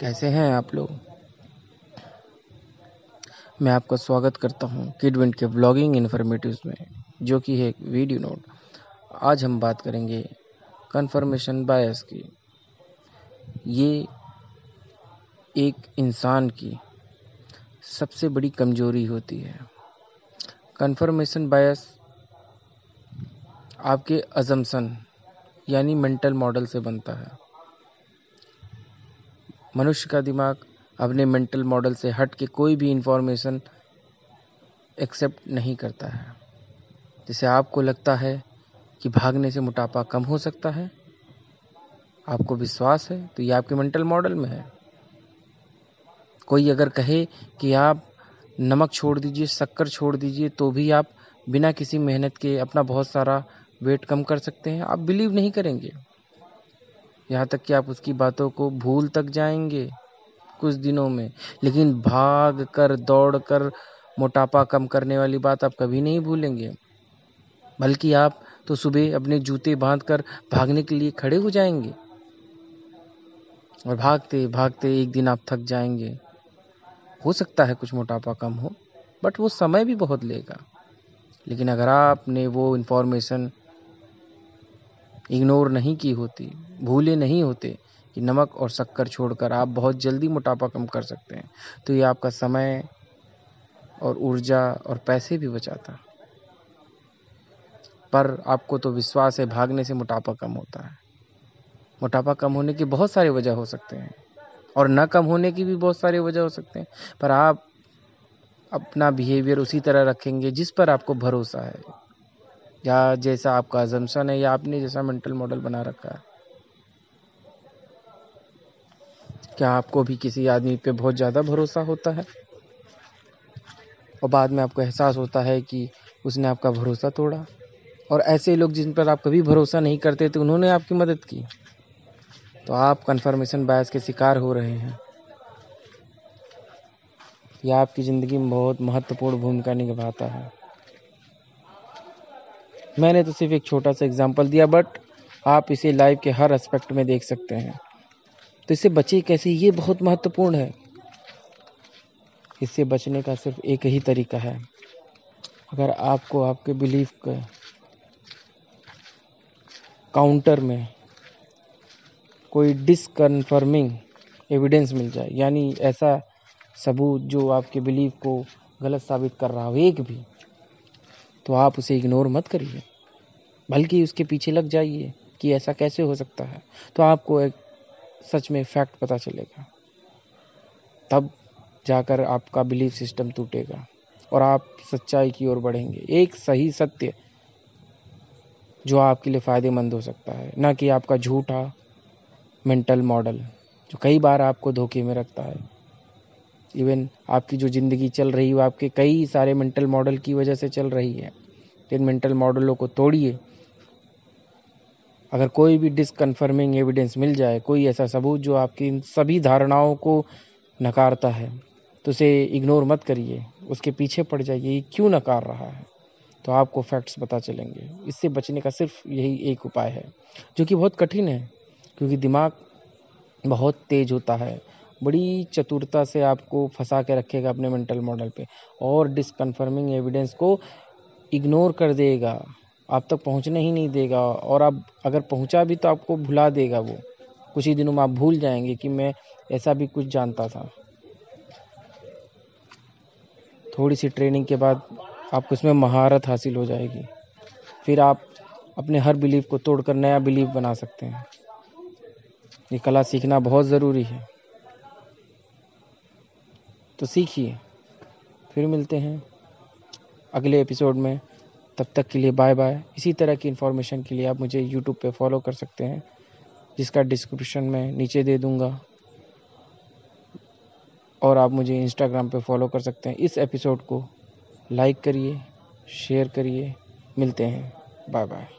कैसे हैं आप लोग? मैं आपका स्वागत करता हूँ किडविंड के ब्लॉगिंग इन्फॉर्मेटिव्स में, जो कि है वीडियो नोट आज हम बात करेंगे कन्फर्मेशन बायस की। ये एक इंसान की सबसे बड़ी कमज़ोरी होती है। कन्फर्मेशन बायस आपके अजम्सन यानी मेंटल मॉडल से बनता है। मनुष्य का दिमाग अपने मेंटल मॉडल से हट के कोई भी इंफॉर्मेशन एक्सेप्ट नहीं करता है। जैसे आपको लगता है कि भागने से मोटापा कम हो सकता है, आपको विश्वास है तो ये आपके मेंटल मॉडल में है। कोई अगर कहे कि आप नमक छोड़ दीजिए, शक्कर छोड़ दीजिए तो भी आप बिना किसी मेहनत के अपना बहुत सारा वेट कम कर सकते हैं। आप बिलीव नहीं करेंगे। यहाँ तक कि आप उसकी बातों को भूल तक जाएँगे कुछ दिनों में। लेकिन भाग कर, दौड़ कर, मोटापा कम करने वाली बात आप कभी नहीं भूलेंगे। बल्कि आप तो सुबह अपने जूते बाँध कर भागने के लिए खड़े हो जाएँगे। और भागते भागते एक दिन आप थक जाएँगे। हो सकता है कुछ मोटापा कम हो, बट वो समय भी बहुत लेगा। लेकिन अगर आपने वो इन्फॉर्मेशन इग्नोर नहीं की होती, भूले नहीं होते कि नमक और शक्कर छोड़कर आप बहुत जल्दी मोटापा कम कर सकते हैं। तो ये आपका समय और ऊर्जा और पैसे भी बचाता पर आपको तो विश्वास है, भागने से मोटापा कम होता है। मोटापा कम होने की बहुत सारी वजह हो सकते हैं और न कम होने की भी बहुत सारी वजह हो सकते हैं। पर आप अपना बिहेवियर उसी तरह रखेंगे जिस पर आपको भरोसा है। या जैसा आपका अजम्पन है, या आपने जैसा मेंटल मॉडल बना रखा है? क्या आपको भी किसी आदमी पे बहुत ज़्यादा भरोसा होता है? और बाद में आपको एहसास होता है कि उसने आपका भरोसा तोड़ा। और ऐसे लोग जिन पर आप कभी भरोसा नहीं करते थे, उन्होंने आपकी मदद की। तो आप कन्फर्मेशन बायस के शिकार हो रहे हैं। यह आपकी ज़िंदगी में बहुत महत्वपूर्ण भूमिका निभाता है। मैंने तो सिर्फ़ एक छोटा सा एग्जांपल दिया बट आप इसे लाइफ के हर एस्पेक्ट में देख सकते हैं। तो इससे बचे कैसे? ये बहुत महत्वपूर्ण है। इससे बचने का सिर्फ़ एक ही तरीका है। अगर आपको आपके बिलीफ के काउंटर में कोई डिसकन्फर्मिंग एविडेंस मिल जाए, यानी ऐसा सबूत जो आपके बिलीफ को गलत साबित कर रहा हो, एक भी तो आप उसे इग्नोर मत करिए। बल्कि उसके पीछे लग जाइए कि ऐसा कैसे हो सकता है। तो आपको एक सच में फैक्ट पता चलेगा। तब जाकर आपका बिलीफ सिस्टम टूटेगा और आप सच्चाई की ओर बढ़ेंगे। एक सही सत्य जो आपके लिए फ़ायदेमंद हो सकता है। ना कि आपका झूठा मेंटल मॉडल जो कई बार आपको धोखे में रखता है। इवन आपकी जो ज़िंदगी चल रही है आपके कई सारे मेंटल मॉडल की वजह से चल रही है। इन मेंटल मॉडलों को तोड़िए। अगर कोई भी डिसकन्फर्मिंग एविडेंस मिल जाए, कोई ऐसा सबूत जो आपकी इन सभी धारणाओं को नकारता है तो उसे इग्नोर मत करिए। उसके पीछे पड़ जाइए, ये क्यों नकार रहा है? तो आपको फैक्ट्स पता चलेंगे। इससे बचने का सिर्फ़ यही एक उपाय है, जो कि बहुत कठिन है, क्योंकि दिमाग बहुत तेज होता है। बड़ी चतुरता से आपको फंसा के रखेगा अपने मेंटल मॉडल पे और डिसकन्फर्मिंग एविडेंस को इग्नोर कर देगा। आप तक पहुँचने ही नहीं देगा और आप अगर पहुँचा भी तो आपको भुला देगा वो। कुछ ही दिनों में आप भूल जाएँगे कि मैं ऐसा भी कुछ जानता था। थोड़ी सी ट्रेनिंग के बाद आपको इसमें महारत हासिल हो जाएगी। फिर आप अपने हर बिलीव को तोड़कर नया बिलीव बना सकते हैं। ये कला सीखना बहुत ज़रूरी है। तो सीखिए। फिर मिलते हैं अगले एपिसोड में। तब तक के लिए बाय बाय इसी तरह की इन्फॉर्मेशन के लिए आप मुझे यूट्यूब पे फॉलो कर सकते हैं, जिसका डिस्क्रिप्शन में नीचे दे दूँगा। और आप मुझे इंस्टाग्राम पे फॉलो कर सकते हैं। इस एपिसोड को लाइक करिए शेयर करिए। मिलते हैं। Bye bye